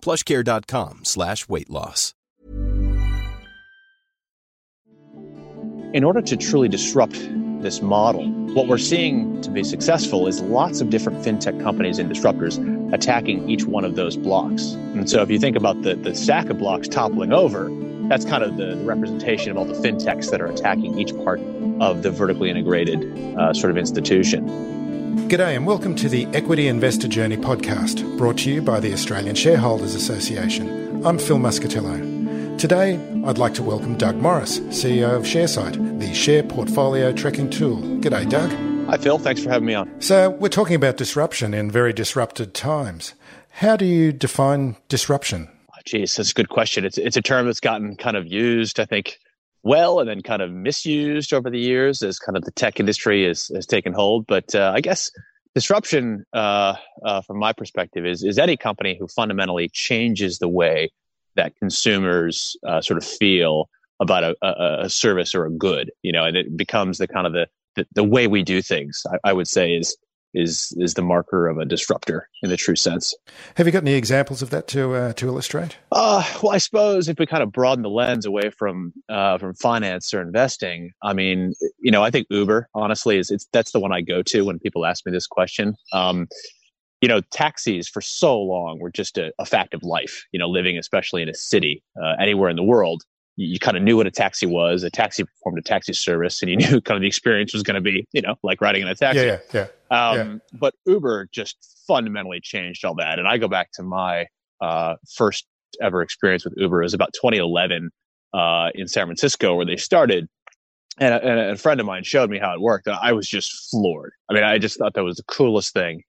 plushcare.com slash weight loss. In order to truly disrupt this model, what we're seeing to be successful is lots of different fintech companies and disruptors attacking each one of those blocks. And so if you think about the, the stack of blocks toppling over, that's kind of the, the representation of all the fintechs that are attacking each part of the vertically integrated uh, sort of institution. G'day and welcome to the Equity Investor Journey podcast, brought to you by the Australian Shareholders Association. I'm Phil Muscatello. Today, I'd like to welcome Doug Morris, CEO of ShareSight, the share portfolio tracking tool. G'day, Doug. Hi, Phil. Thanks for having me on. So, we're talking about disruption in very disrupted times. How do you define disruption? Oh, geez, that's a good question. It's, it's a term that's gotten kind of used, I think, well and then kind of misused over the years as kind of the tech industry has, has taken hold. But uh, I guess disruption, uh, uh, from my perspective, is, is any company who fundamentally changes the way that consumers uh, sort of feel about a, a, a, service or a good, you know, and it becomes the kind of the, the, the way we do things, I, I, would say is, is, is the marker of a disruptor in the true sense. Have you got any examples of that to, uh, to illustrate? Uh, well, I suppose if we kind of broaden the lens away from, uh, from finance or investing, I mean, you know, I think Uber, honestly, is, it's, that's the one I go to when people ask me this question. Um, you know, taxis for so long were just a, a fact of life, you know, living especially in a city, uh, anywhere in the world. You, you kind of knew what a taxi was. A taxi performed a taxi service, and you knew kind of the experience was going to be, you know, like riding in a taxi. Yeah, yeah, yeah. Um, yeah. But Uber just fundamentally changed all that. And I go back to my uh, first ever experience with Uber. It was about 2011 uh, in San Francisco, where they started. And a, and a friend of mine showed me how it worked, and I was just floored. I mean, I just thought that was the coolest thing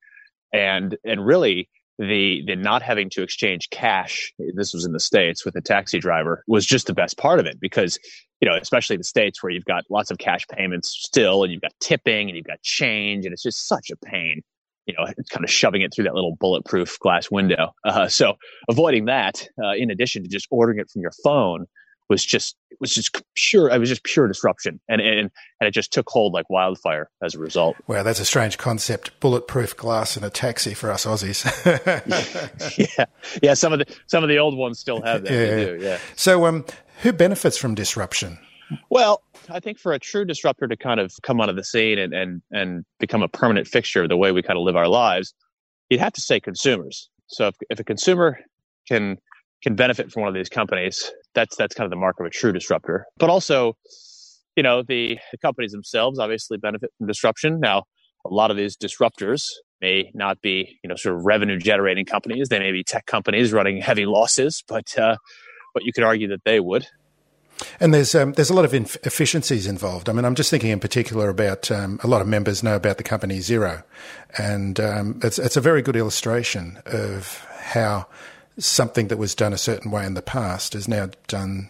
and and really the the not having to exchange cash this was in the states with a taxi driver was just the best part of it because you know especially the states where you've got lots of cash payments still and you've got tipping and you've got change and it's just such a pain you know kind of shoving it through that little bulletproof glass window. Uh, so avoiding that uh, in addition to just ordering it from your phone was just was just pure. It was just pure disruption, and and and it just took hold like wildfire as a result. Wow, that's a strange concept. Bulletproof glass in a taxi for us Aussies. yeah, yeah. Some of the some of the old ones still have that. Yeah, do, yeah. So, um, who benefits from disruption? Well, I think for a true disruptor to kind of come onto the scene and and and become a permanent fixture of the way we kind of live our lives, you'd have to say consumers. So if if a consumer can can benefit from one of these companies, that's that's kind of the mark of a true disruptor. But also, you know, the, the companies themselves obviously benefit from disruption. Now, a lot of these disruptors may not be, you know, sort of revenue generating companies. They may be tech companies running heavy losses, but uh, but you could argue that they would. And there's um, there's a lot of inf- efficiencies involved. I mean, I'm just thinking in particular about um, a lot of members know about the company Xero, and um, it's it's a very good illustration of how something that was done a certain way in the past is now done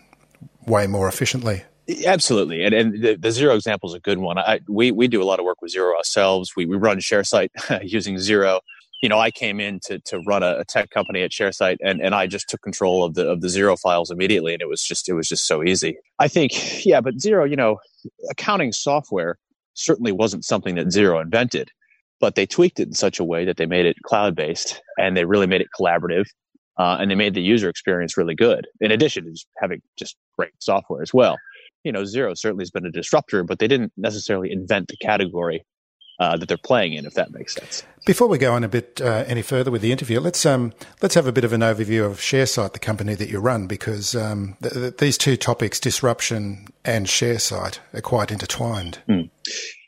way more efficiently. Absolutely, and and the, the Xero example is a good one. I, we we do a lot of work with Xero ourselves. We we run ShareSight using Xero. You know, I came in to to run a, a, tech company at ShareSight, and and I just took control of the of the Xero files immediately, and it was just it was just so easy. I think, yeah, but Xero, you know, accounting software certainly wasn't something that Xero invented, but they tweaked it in such a way that they made it cloud based, and they really made it collaborative uh, and they made the user experience really good. In addition to just having just great software as well. You know, Xero certainly has been a disruptor, but they didn't necessarily invent the category. uh, that they're playing in, if that makes sense. Before we go on a bit uh, any further with the interview, let's um, let's have a bit of an overview of ShareSight, the company that you run, because um, th- th- these two topics, disruption and ShareSight, are quite intertwined. Mm.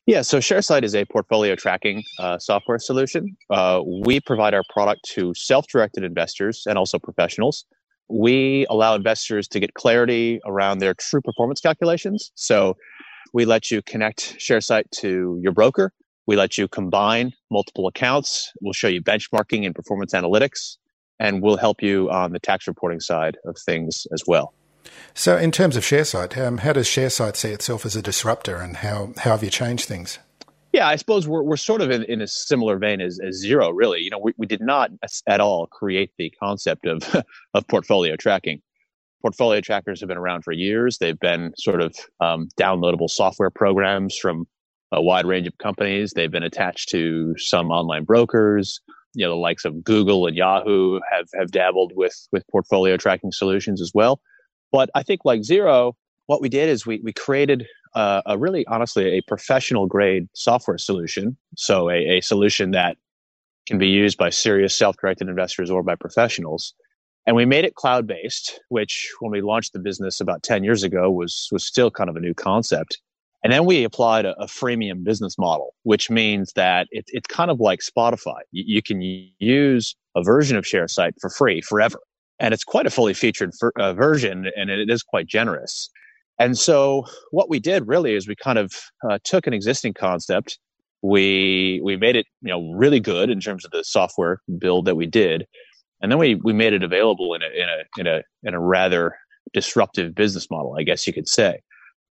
Yeah, so ShareSight is a portfolio tracking uh, software solution. Uh, we provide our product to self-directed investors and also professionals. We allow investors to get clarity around their true performance calculations. So we let you connect ShareSight to your broker we let you combine multiple accounts. We'll show you benchmarking and performance analytics, and we'll help you on the tax reporting side of things as well. So, in terms of ShareSight, um, how does ShareSight see itself as a disruptor, and how, how have you changed things? Yeah, I suppose we're, we're sort of in, in a similar vein as, as Xero, really. You know, we, we did not at all create the concept of, of portfolio tracking. Portfolio trackers have been around for years. They've been sort of um, downloadable software programs from a wide range of companies. They've been attached to some online brokers. You know, the likes of Google and Yahoo have, have dabbled with, with portfolio tracking solutions as well. But I think like Xero, what we did is we, we created uh, a really honestly a professional grade software solution. So a, a solution that can be used by serious self-directed investors or by professionals. And we made it cloud based, which when we launched the business about 10 years ago was, was still kind of a new concept. And then we applied a, a freemium business model, which means that it, it's kind of like Spotify. You, you, can use a version of ShareSight for free forever. And it's quite a fully featured for, uh, version and it is quite generous. And so what we did really is we kind of uh, took an existing concept. We, we made it, you know, really good in terms of the software build that we did. And then we, we made it available in a, in a, in a, in a rather disruptive business model, I guess you could say.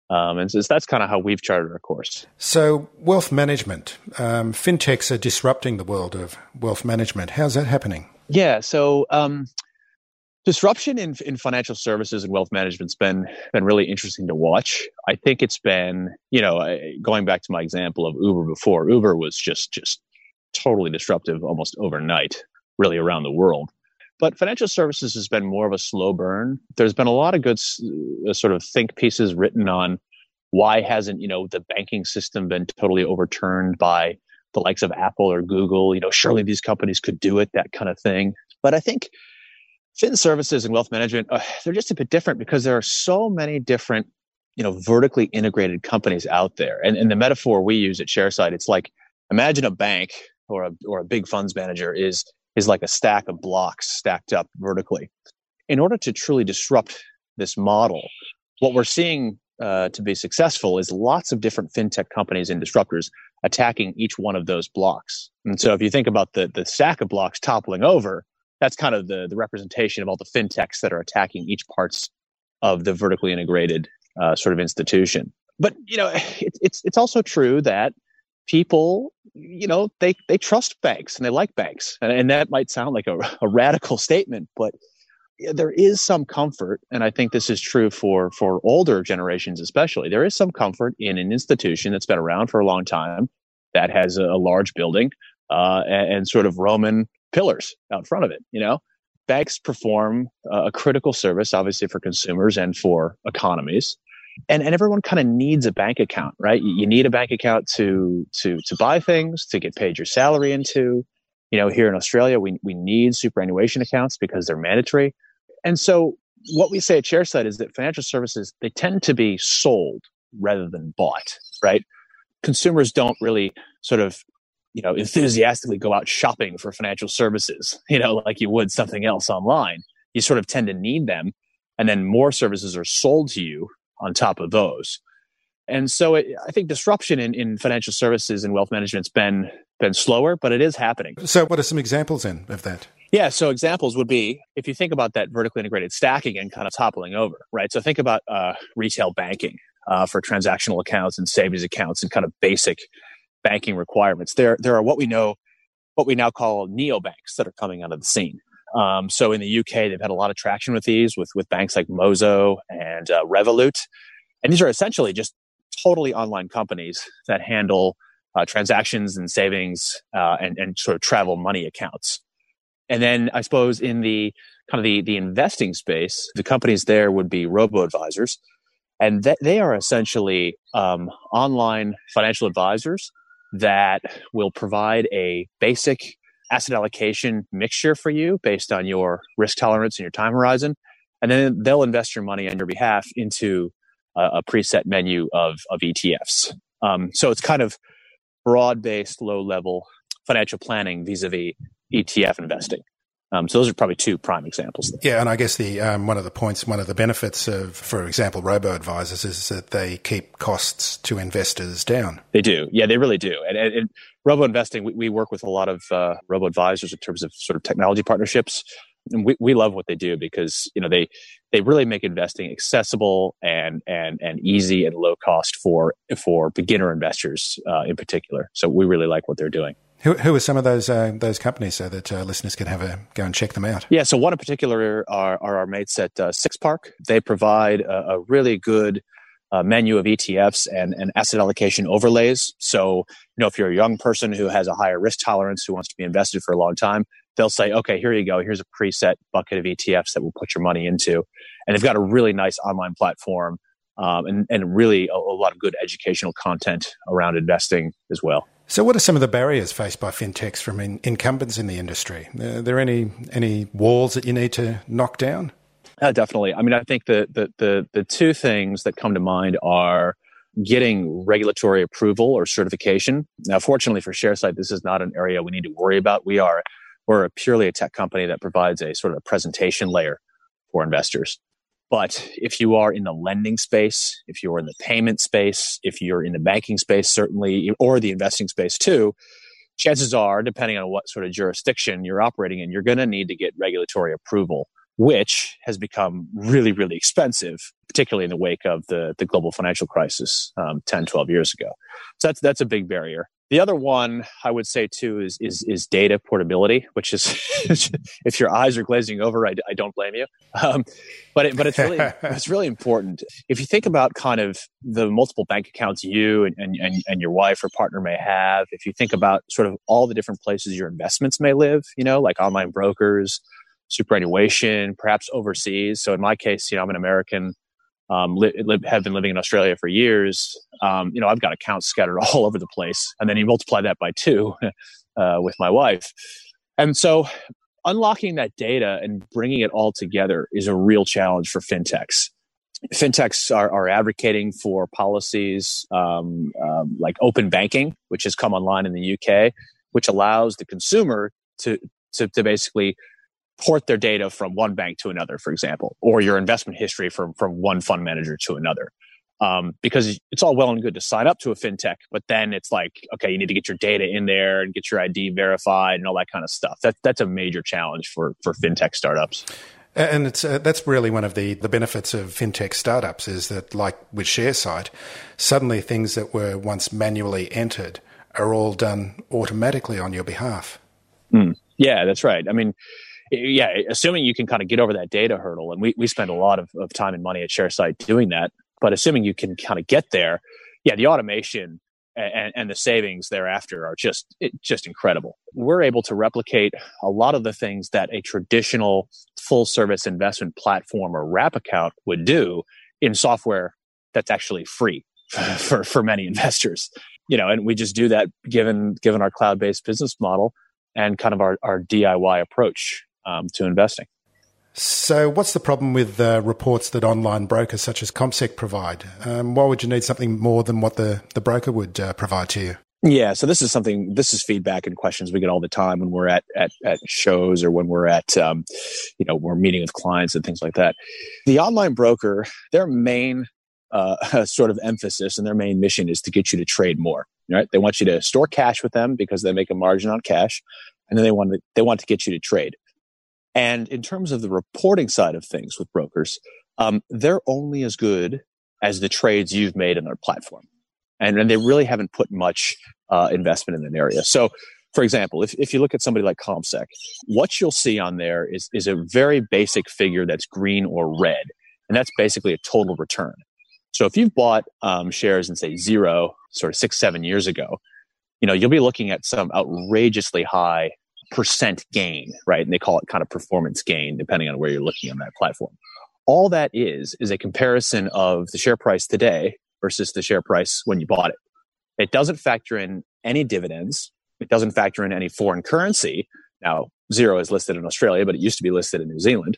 Um, and so that's kind of how we've charted our course. So, wealth management, um, fintechs are disrupting the world of wealth management. How's that happening? Yeah, so um, disruption in, in financial services and wealth management's been been really interesting to watch. I think it's been, you know, going back to my example of Uber before. Uber was just just totally disruptive almost overnight, really around the world. But financial services has been more of a slow burn. There's been a lot of good uh, sort of think pieces written on why hasn't, you know, the banking system been totally overturned by the likes of Apple or Google? You know, surely these companies could do it, that kind of thing. But I think fin services and wealth management, uh, they're just a bit different because there are so many different, you know, vertically integrated companies out there. And, and the metaphor we use at ShareSight, it's like imagine a bank or a, or a big funds manager is is like a stack of blocks stacked up vertically. In order to truly disrupt this model, what we're seeing uh, to be successful is lots of different fintech companies and disruptors attacking each one of those blocks. And so if you think about the, the stack of blocks toppling over, that's kind of the, the representation of all the fintechs that are attacking each parts of the vertically integrated uh, sort of institution. But you know, it, it's it's also true that people, you know, they, they trust banks and they like banks. And, and that might sound like a, a radical statement, but there is some comfort, and I think this is true for for older generations especially. There is some comfort in an institution that's been around for a long time, that has a, large building uh, and, and, sort of Roman pillars out front of it. You know, banks perform uh, a critical service, obviously for consumers and for economies and, and everyone kind of needs a bank account, right? You, you need a bank account to, to, to buy things, to get paid your salary into. You know, here in Australia, we, we need superannuation accounts because they're mandatory. And so what we say at ShareSight is that financial services, they tend to be sold rather than bought, right? Consumers don't really sort of, you know, enthusiastically go out shopping for financial services, you know, like you would something else online. You sort of tend to need them. And then more services are sold to you on top of those. And so it, I think disruption in, in financial services and wealth management's been been slower, but it is happening. So what are some examples in of that? Yeah, so examples would be if you think about that vertically integrated stacking and kind of toppling over, right? So think about uh, retail banking uh, for transactional accounts and savings accounts and kind of basic banking requirements. There, there are what we know, what we now call neobanks that are coming out of the scene. Um, so in the UK, they've had a lot of traction with these, with with banks like Monzo and uh, Revolut, and these are essentially just totally online companies that handle uh, transactions and savings uh, and and sort of travel money accounts. And then I suppose in the kind of the the investing space, the companies there would be robo advisors, and th- they are essentially um, online financial advisors that will provide a basic asset allocation mixture for you based on your risk tolerance and your time horizon. And then they'll invest your money on your behalf into a, a preset menu of, of ETFs. Um, so it's kind of broad based, low level financial planning vis a vis ETF investing. Um, so those are probably two prime examples. Yeah, and I guess the um, one of the points, one of the benefits of, for example, robo advisors is that they keep costs to investors down. They do, yeah, they really do. And, and, and robo investing, we, we, work with a lot of uh, robo advisors in terms of sort of technology partnerships, and we, we love what they do because you know they they really make investing accessible and and and easy and low cost for for beginner investors uh, in particular. So we really like what they're doing. Who, who are some of those uh, those companies so that uh, listeners can have a go and check them out? Yeah, so one in particular are, are our mates at uh, SixPark. They provide a, a really good uh, menu of ETFs and, and asset allocation overlays. So, you know, if you're a young person who has a higher risk tolerance who wants to be invested for a long time, they'll say, okay, here you go. Here's a preset bucket of ETFs that we'll put your money into. And they've got a really nice online platform um, and, and really a, a lot of good educational content around investing as well. So, what are some of the barriers faced by fintechs from in, incumbents in the industry? Are there any any walls that you need to knock down? Uh, definitely. I mean, I think the, the the the two things that come to mind are getting regulatory approval or certification. Now, fortunately for ShareSight, this is not an area we need to worry about. We are we're purely a tech company that provides a sort of a presentation layer for investors. But if you are in the lending space, if you're in the payment space, if you're in the banking space, certainly, or the investing space too, chances are, depending on what sort of jurisdiction you're operating in, you're going to need to get regulatory approval, which has become really, really expensive, particularly in the wake of the, the global financial crisis um, 10, 12 years ago. So that's, that's a big barrier. The other one I would say too is is, is data portability, which is if your eyes are glazing over, I, I don't blame you. Um, but it, but it's really it's really important. If you think about kind of the multiple bank accounts you and, and, and your wife or partner may have, if you think about sort of all the different places your investments may live, you know, like online brokers, superannuation, perhaps overseas. So in my case, you know, I'm an American um, li- li- have been living in Australia for years, um, you know, I've got accounts scattered all over the place. And then you multiply that by two uh, with my wife. And so unlocking that data and bringing it all together is a real challenge for fintechs. Fintechs are, are advocating for policies um, um like open banking, which has come online in the UK, which allows the consumer to, to, to basically port their data from one bank to another, for example, or your investment history from, from one fund manager to another. Um, because it's all well and good to sign up to a fintech, but then it's like, okay, you need to get your data in there and get your ID verified and all that kind of stuff. That, that's a major challenge for, for fintech startups. And it's uh, that's really one of the, the benefits of fintech startups is that, like with ShareSight, suddenly things that were once manually entered are all done automatically on your behalf. Mm. Yeah, that's right. I mean, yeah, assuming you can kind of get over that data hurdle, and we, we spend a lot of, of time and money at ShareSight doing that, but assuming you can kind of get there, yeah, the automation and, and the savings thereafter are just just incredible. We're able to replicate a lot of the things that a traditional full service investment platform or wrap account would do in software that's actually free for, for many investors. You know, and we just do that given given our cloud based business model and kind of our, our DIY approach um, to investing. So, what's the problem with uh, reports that online brokers such as CommSec provide? Um, why would you need something more than what the, the broker would uh, provide to you? Yeah, so this is something. This is feedback and questions we get all the time when we're at at, at shows or when we're at, um, you know, we're meeting with clients and things like that. The online broker, their main uh, sort of emphasis and their main mission is to get you to trade more. Right? They want you to store cash with them because they make a margin on cash, and then they want to, they want to get you to trade. And in terms of the reporting side of things with brokers, um, they're only as good as the trades you've made in their platform. And, and they really haven't put much uh, investment in an area. So, for example, if, if you look at somebody like CommSec, what you'll see on there is, is a very basic figure that's green or red. And that's basically a total return. So if you've bought um, shares in, say, Xero, sort of six, seven years ago, you know, you'll be looking at some outrageously high percent gain, right? And they call it kind of performance gain, depending on where you're looking on that platform. All that is, is a comparison of the share price today versus the share price when you bought it. It doesn't factor in any dividends. It doesn't factor in any foreign currency. Now, Xero is listed in Australia, but it used to be listed in New Zealand.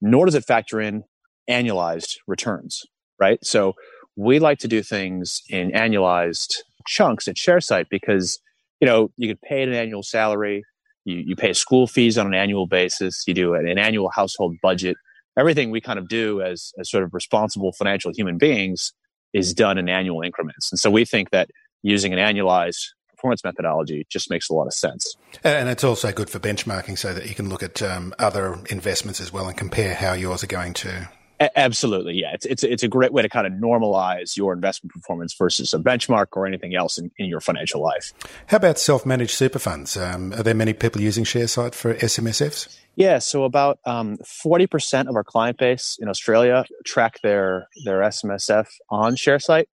Nor does it factor in annualized returns, right? So we like to do things in annualized chunks at ShareSight because, you know, you could pay an annual salary, you, you pay school fees on an annual basis, you do an, an annual household budget. Everything we kind of do as, as sort of responsible financial human beings is done in annual increments. And so we think that using an annualized performance methodology just makes a lot of sense. And it's also good for benchmarking so that you can look at um, other investments as well and compare how yours are going to a- absolutely, yeah. It's it's it's a great way to kind of normalize your investment performance versus a benchmark or anything else in, in your financial life. How about self-managed super funds? Um, are there many people using ShareSight for SMSFs? Yeah, so about um, forty percent of our client base in Australia track their their SMSF on ShareSight.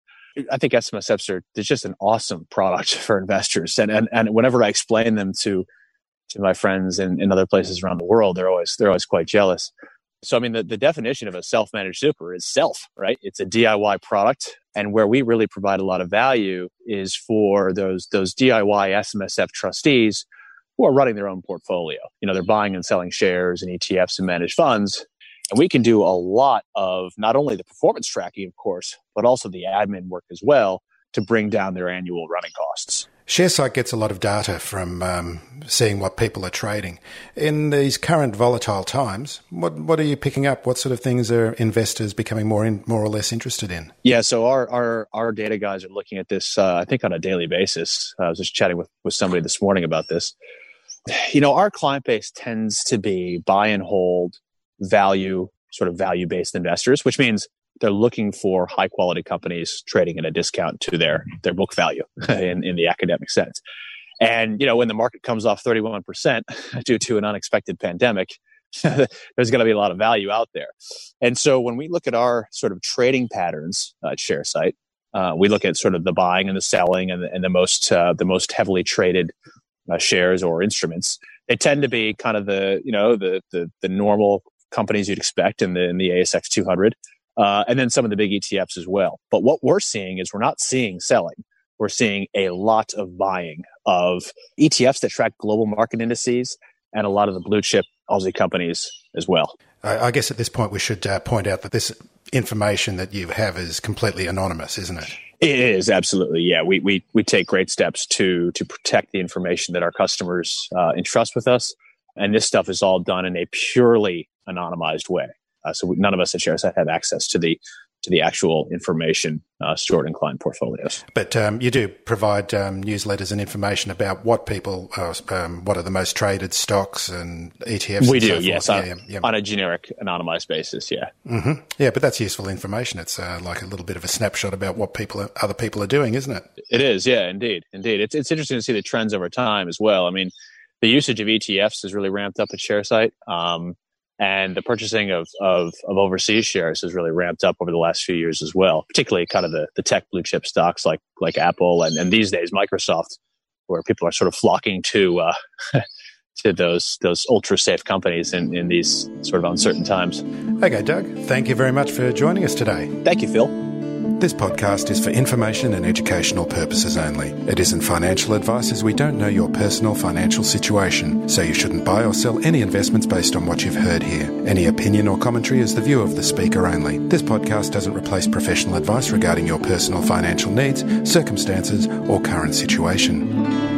I think SMSFs are it's just an awesome product for investors, and and and whenever I explain them to to my friends in, in other places around the world, they're always they're always quite jealous. So, I mean, the, the definition of a self managed super is self, right? It's a DIY product. And where we really provide a lot of value is for those, those DIY SMSF trustees who are running their own portfolio. You know, they're buying and selling shares and ETFs and managed funds. And we can do a lot of not only the performance tracking, of course, but also the admin work as well to bring down their annual running costs. ShareSight gets a lot of data from um, seeing what people are trading. In these current volatile times, what what are you picking up? What sort of things are investors becoming more in, more or less interested in? Yeah, so our our, our data guys are looking at this, uh, I think, on a daily basis. Uh, I was just chatting with, with somebody this morning about this. You know, our client base tends to be buy and hold value, sort of value based investors, which means they're looking for high quality companies trading at a discount to their their book value in, in the academic sense. And you know, when the market comes off 31% due to an unexpected pandemic, there's going to be a lot of value out there. And so when we look at our sort of trading patterns at ShareSight, uh, we look at sort of the buying and the selling and the, and the most uh, the most heavily traded uh, shares or instruments. They tend to be kind of the you know the the, the normal companies you'd expect in the in the ASX 200 uh, and then some of the big ETFs as well. But what we're seeing is we're not seeing selling. We're seeing a lot of buying of ETFs that track global market indices and a lot of the blue chip Aussie companies as well. I guess at this point we should uh, point out that this information that you have is completely anonymous, isn't it? It is absolutely, yeah. We we we take great steps to to protect the information that our customers uh, entrust with us, and this stuff is all done in a purely anonymized way. Uh, so none of us at ShareSight have access to the to the actual information uh, stored in client portfolios. But um, you do provide um, newsletters and information about what people, uh, um, what are the most traded stocks and ETFs. We and do, so yes, on, yeah, yeah. on, a generic anonymized basis. Yeah, mm-hmm. yeah, but that's useful information. It's uh, like a little bit of a snapshot about what people, are, other people are doing, isn't it? It is, yeah, indeed, indeed. It's it's interesting to see the trends over time as well. I mean, the usage of ETFs has really ramped up at ShareSight. Um, and the purchasing of, of, of overseas shares has really ramped up over the last few years as well, particularly kind of the, the tech blue chip stocks like like Apple and, and these days Microsoft, where people are sort of flocking to uh, to those those ultra safe companies in, in these sort of uncertain times. Okay, Doug, thank you very much for joining us today. Thank you, Phil. This podcast is for information and educational purposes only. It isn't financial advice as we don't know your personal financial situation, so you shouldn't buy or sell any investments based on what you've heard here. Any opinion or commentary is the view of the speaker only. This podcast doesn't replace professional advice regarding your personal financial needs, circumstances, or current situation.